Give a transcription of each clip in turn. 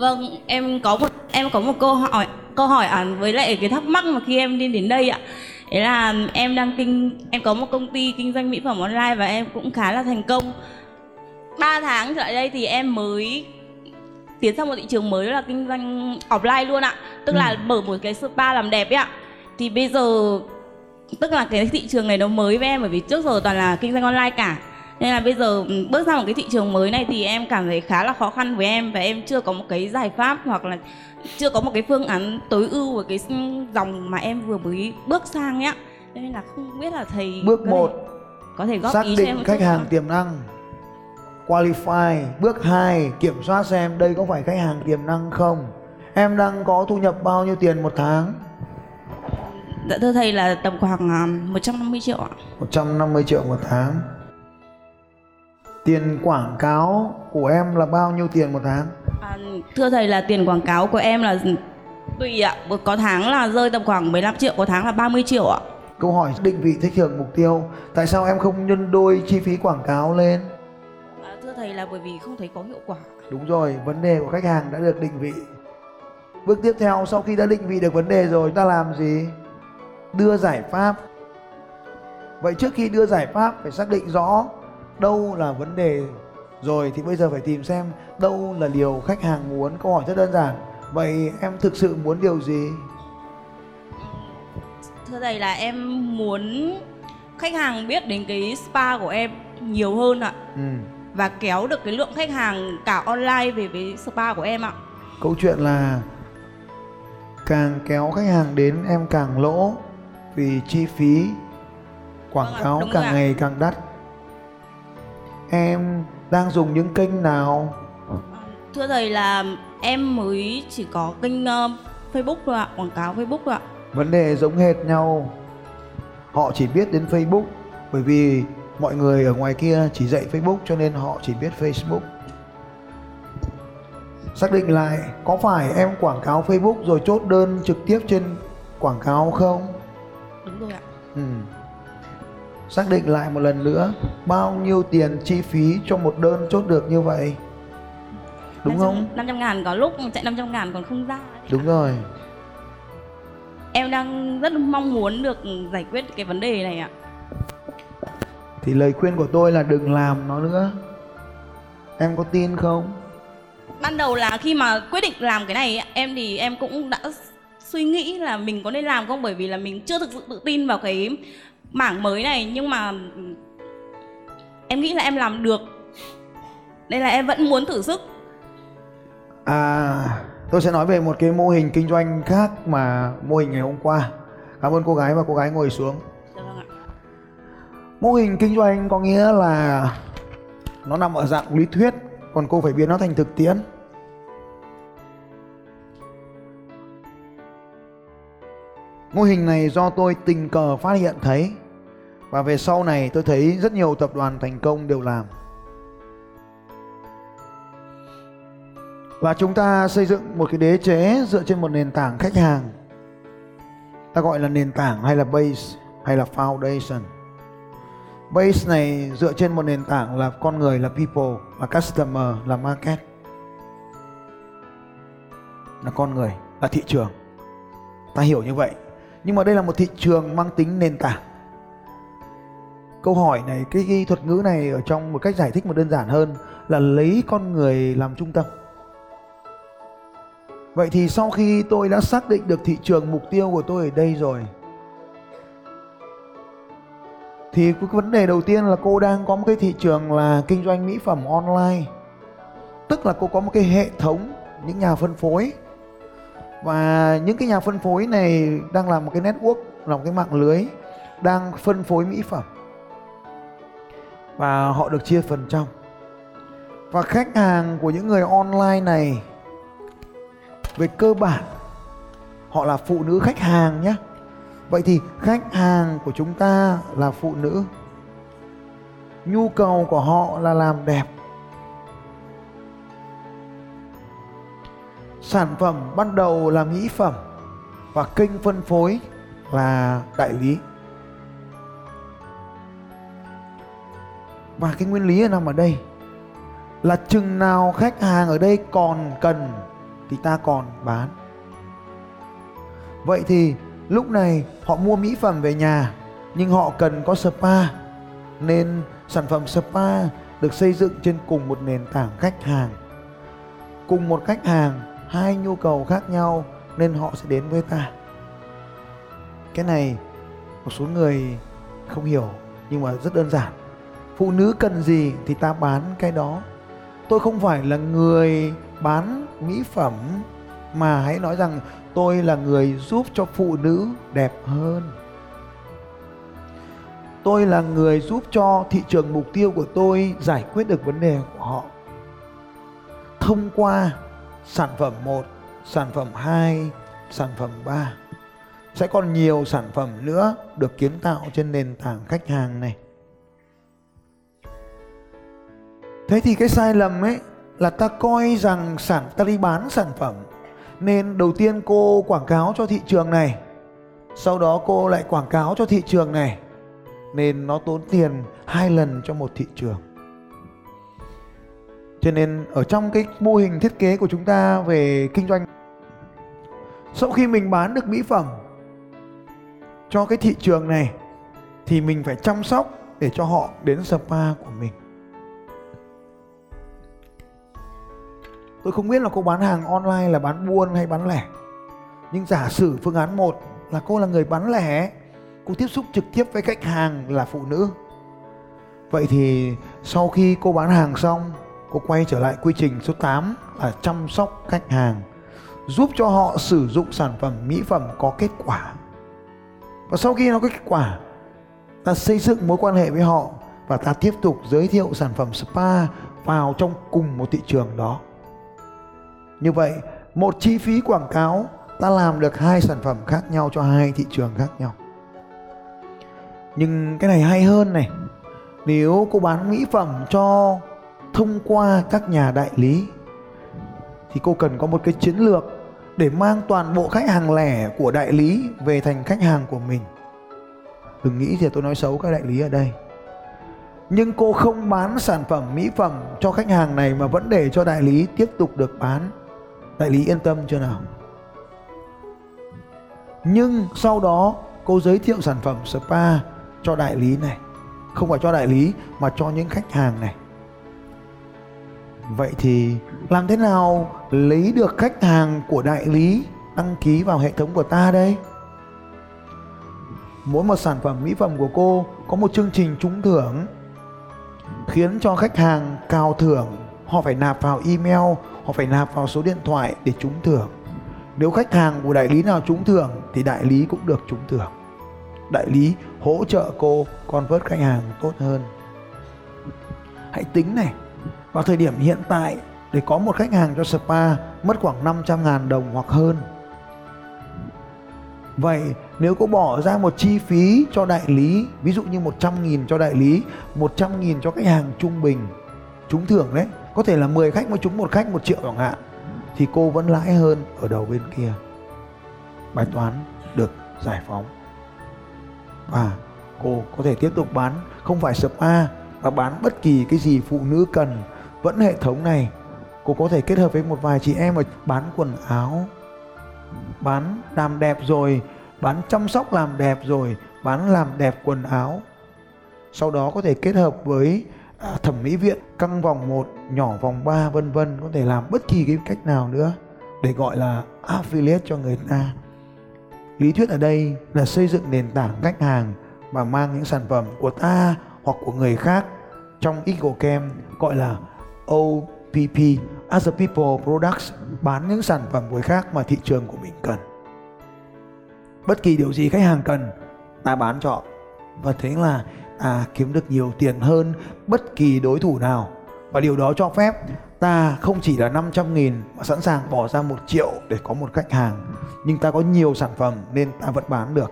Vâng, em có một em có một câu hỏi câu hỏi à, với lại cái thắc mắc mà khi em đi đến đây ạ. Đấy là em đang kinh em có một công ty kinh doanh mỹ phẩm online và em cũng khá là thành công. 3 tháng trở lại đây thì em mới tiến sang một thị trường mới là kinh doanh offline luôn ạ. Tức là ừ. mở một cái spa làm đẹp ấy ạ. Thì bây giờ tức là cái thị trường này nó mới với em bởi vì trước giờ toàn là kinh doanh online cả nên là bây giờ ừ, bước ra một cái thị trường mới này thì em cảm thấy khá là khó khăn với em và em chưa có một cái giải pháp hoặc là chưa có một cái phương án tối ưu của cái dòng mà em vừa mới bước sang nhá nên là không biết là thầy bước một có thể góp xác ý định khách hàng tiềm năng. Qualify bước 2 kiểm soát xem đây có phải khách hàng tiềm năng không. Em đang có thu nhập bao nhiêu tiền một tháng? Dạ thưa thầy là tầm khoảng 150 à, triệu ạ. 150 triệu một tháng Tiền quảng cáo của em là bao nhiêu tiền một tháng? À, thưa thầy là tiền quảng cáo của em là tùy ạ, có tháng là rơi tầm khoảng 15 triệu, có tháng là 30 triệu ạ. Câu hỏi định vị thị trường mục tiêu, tại sao em không nhân đôi chi phí quảng cáo lên? À, thưa thầy là bởi vì không thấy có hiệu quả. Đúng rồi, vấn đề của khách hàng đã được định vị. Bước tiếp theo sau khi đã định vị được vấn đề rồi ta làm gì? Đưa giải pháp. Vậy trước khi đưa giải pháp phải xác định rõ đâu là vấn đề. Rồi thì bây giờ phải tìm xem đâu là điều khách hàng muốn. Câu hỏi rất đơn giản. Vậy em thực sự muốn điều gì? Thưa thầy là em muốn khách hàng biết đến cái spa của em nhiều hơn ạ. Ừ. và kéo được cái lượng khách hàng cả online về với spa của em ạ. Câu chuyện là càng kéo khách hàng đến em càng lỗ vì chi phí quảng vâng cáo càng ngày càng đắt em đang dùng những kênh nào? Thưa thầy là em mới chỉ có kênh uh, facebook thôi ạ quảng cáo facebook thôi ạ. Vấn đề giống hệt nhau. Họ chỉ biết đến facebook bởi vì mọi người ở ngoài kia chỉ dạy facebook cho nên họ chỉ biết facebook. Xác định lại có phải em quảng cáo facebook rồi chốt đơn trực tiếp trên quảng cáo không? Đúng rồi ạ. Ừ xác định lại một lần nữa bao nhiêu tiền chi phí cho một đơn chốt được như vậy? Đúng 500, không? 500 ngàn có lúc chạy 500 ngàn còn không ra. Đúng rồi. Em đang rất mong muốn được giải quyết cái vấn đề này ạ. Thì lời khuyên của tôi là đừng làm nó nữa. Em có tin không? Ban đầu là khi mà quyết định làm cái này em thì em cũng đã suy nghĩ là mình có nên làm không? Bởi vì là mình chưa thực sự tự tin vào cái mảng mới này nhưng mà em nghĩ là em làm được. Nên là em vẫn muốn thử sức. À tôi sẽ nói về một cái mô hình kinh doanh khác mà mô hình ngày hôm qua. Cảm ơn cô gái và cô gái ngồi xuống. Dạ vâng mô hình kinh doanh có nghĩa là nó nằm ở dạng lý thuyết còn cô phải biến nó thành thực tiễn Mô hình này do tôi tình cờ phát hiện thấy và về sau này tôi thấy rất nhiều tập đoàn thành công đều làm. Và chúng ta xây dựng một cái đế chế dựa trên một nền tảng khách hàng. Ta gọi là nền tảng hay là base hay là foundation. Base này dựa trên một nền tảng là con người là people, là customer, là market. Là con người, là thị trường. Ta hiểu như vậy nhưng mà đây là một thị trường mang tính nền tảng. Câu hỏi này cái, cái thuật ngữ này ở trong một cách giải thích một đơn giản hơn là lấy con người làm trung tâm. Vậy thì sau khi tôi đã xác định được thị trường mục tiêu của tôi ở đây rồi thì cái vấn đề đầu tiên là cô đang có một cái thị trường là kinh doanh mỹ phẩm online. Tức là cô có một cái hệ thống những nhà phân phối và những cái nhà phân phối này đang làm một cái network, là một cái mạng lưới đang phân phối mỹ phẩm. Và họ được chia phần trăm và khách hàng của những người online này, về cơ bản, họ là phụ nữ khách hàng nhé vậy thì khách hàng của chúng ta là phụ nữ. Nhu cầu của họ là làm đẹp. Sản phẩm ban đầu là mỹ phẩm và kênh phân phối là đại lý. Và cái nguyên lý nằm ở đây. Là chừng nào khách hàng ở đây còn cần thì ta còn bán. Vậy thì lúc này họ mua mỹ phẩm về nhà, nhưng họ cần có spa, nên sản phẩm spa được xây dựng trên cùng một nền tảng khách hàng. Cùng một khách hàng hai nhu cầu khác nhau nên họ sẽ đến với ta. Cái này, một số người không hiểu, nhưng mà rất đơn giản. Phụ nữ cần gì thì ta bán cái đó. Tôi không phải là người bán mỹ phẩm, mà hãy nói rằng tôi là người giúp cho phụ nữ đẹp hơn. Tôi là người giúp cho thị trường mục tiêu của tôi giải quyết được vấn đề của họ. Thông qua sản phẩm 1, sản phẩm 2, sản phẩm 3. Sẽ còn nhiều sản phẩm nữa được kiến tạo trên nền tảng khách hàng này. Thế thì cái sai lầm ấy là ta coi rằng sản ta đi bán sản phẩm nên đầu tiên cô quảng cáo cho thị trường này sau đó cô lại quảng cáo cho thị trường này nên nó tốn tiền hai lần cho một thị trường cho nên ở trong cái mô hình thiết kế của chúng ta về kinh doanh, sau khi mình bán được mỹ phẩm cho cái thị trường này, thì mình phải chăm sóc để cho họ đến spa của mình. Tôi không biết là cô bán hàng online là bán buôn hay bán lẻ, nhưng giả sử phương án 1 là cô là người bán lẻ, cô tiếp xúc trực tiếp với khách hàng là phụ nữ. Vậy thì sau khi cô bán hàng xong cô quay trở lại quy trình số 8 là chăm sóc khách hàng, giúp cho họ sử dụng sản phẩm mỹ phẩm có kết quả. Và sau khi nó có kết quả, ta xây dựng mối quan hệ với họ và ta tiếp tục giới thiệu sản phẩm spa vào trong cùng một thị trường đó. Như vậy, một chi phí quảng cáo, ta làm được hai sản phẩm khác nhau cho hai thị trường khác nhau. Nhưng cái này hay hơn này. Nếu cô bán mỹ phẩm cho thông qua các nhà đại lý, thì cô cần có một cái chiến lược để mang toàn bộ khách hàng lẻ của đại lý về thành khách hàng của mình. Đừng nghĩ thì tôi nói xấu các đại lý ở đây. Nhưng cô không bán sản phẩm mỹ phẩm cho khách hàng này mà vẫn để cho đại lý tiếp tục được bán. Đại lý yên tâm chưa nào? Nhưng sau đó, cô giới thiệu sản phẩm spa cho đại lý này. Không phải cho đại lý, mà cho những khách hàng này vậy thì làm thế nào lấy được khách hàng của đại lý đăng ký vào hệ thống của ta đây? Mỗi một sản phẩm mỹ phẩm của cô có một chương trình trúng thưởng, khiến cho khách hàng cào thưởng. Họ phải nạp vào email, họ phải nạp vào số điện thoại để trúng thưởng. Nếu khách hàng của đại lý nào trúng thưởng thì đại lý cũng được trúng thưởng. Đại lý hỗ trợ cô convert khách hàng tốt hơn. Hãy tính này vào thời điểm hiện tại, để có một khách hàng cho spa, mất khoảng 500 ngàn đồng hoặc hơn. Vậy, nếu có bỏ ra một chi phí cho đại lý, Ví dụ như 100 nghìn cho đại lý 100 nghìn cho khách hàng trung bình, Trúng thưởng đấy, Có thể là 10 khách mới trúng một khách một triệu chẳng hạn, Thì cô vẫn lãi hơn ở đầu bên kia. Bài toán được giải phóng. Và cô có thể tiếp tục bán, Không phải spa, Mà bán bất kỳ cái gì phụ nữ cần. Vẫn hệ thống này, Cô có thể kết hợp với một vài chị em mà bán quần áo, bán làm đẹp rồi, bán chăm sóc làm đẹp rồi, bán làm đẹp quần áo. Sau đó có thể kết hợp với à, thẩm mỹ viện, căng vòng 1 nhỏ vòng 3 vân vân, có thể làm bất kỳ cái cách nào nữa để gọi là affiliate cho người ta. Lý thuyết ở đây là xây dựng nền tảng khách hàng và mang những sản phẩm của ta hoặc của người khác trong EcoCam gọi là OPP as a people products, bán những sản phẩm với khác mà thị trường của mình cần. Bất kỳ điều gì khách hàng cần, ta bán cho và thế là ta kiếm được nhiều tiền hơn bất kỳ đối thủ nào. Và điều đó cho phép ta không chỉ là 500 nghìn mà sẵn sàng bỏ ra một triệu để có một khách hàng. Nhưng ta có nhiều sản phẩm nên ta vẫn bán được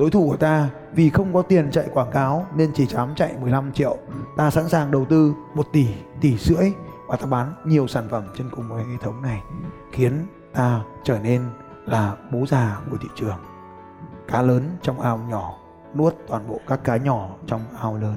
đối thủ của ta vì không có tiền chạy quảng cáo nên chỉ dám chạy 15 triệu. Ta sẵn sàng đầu tư 1 tỷ tỷ rưỡi và ta bán nhiều sản phẩm trên cùng một hệ thống này, khiến ta trở nên là bố già của thị trường. Cá lớn trong ao nhỏ, nuốt toàn bộ các cá nhỏ trong ao lớn.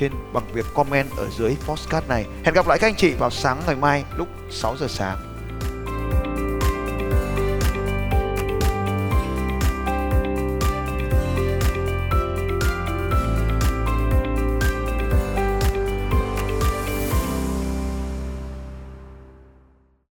trên bằng việc comment ở dưới podcast này. Hẹn gặp lại các anh chị vào sáng ngày mai lúc 6 giờ sáng.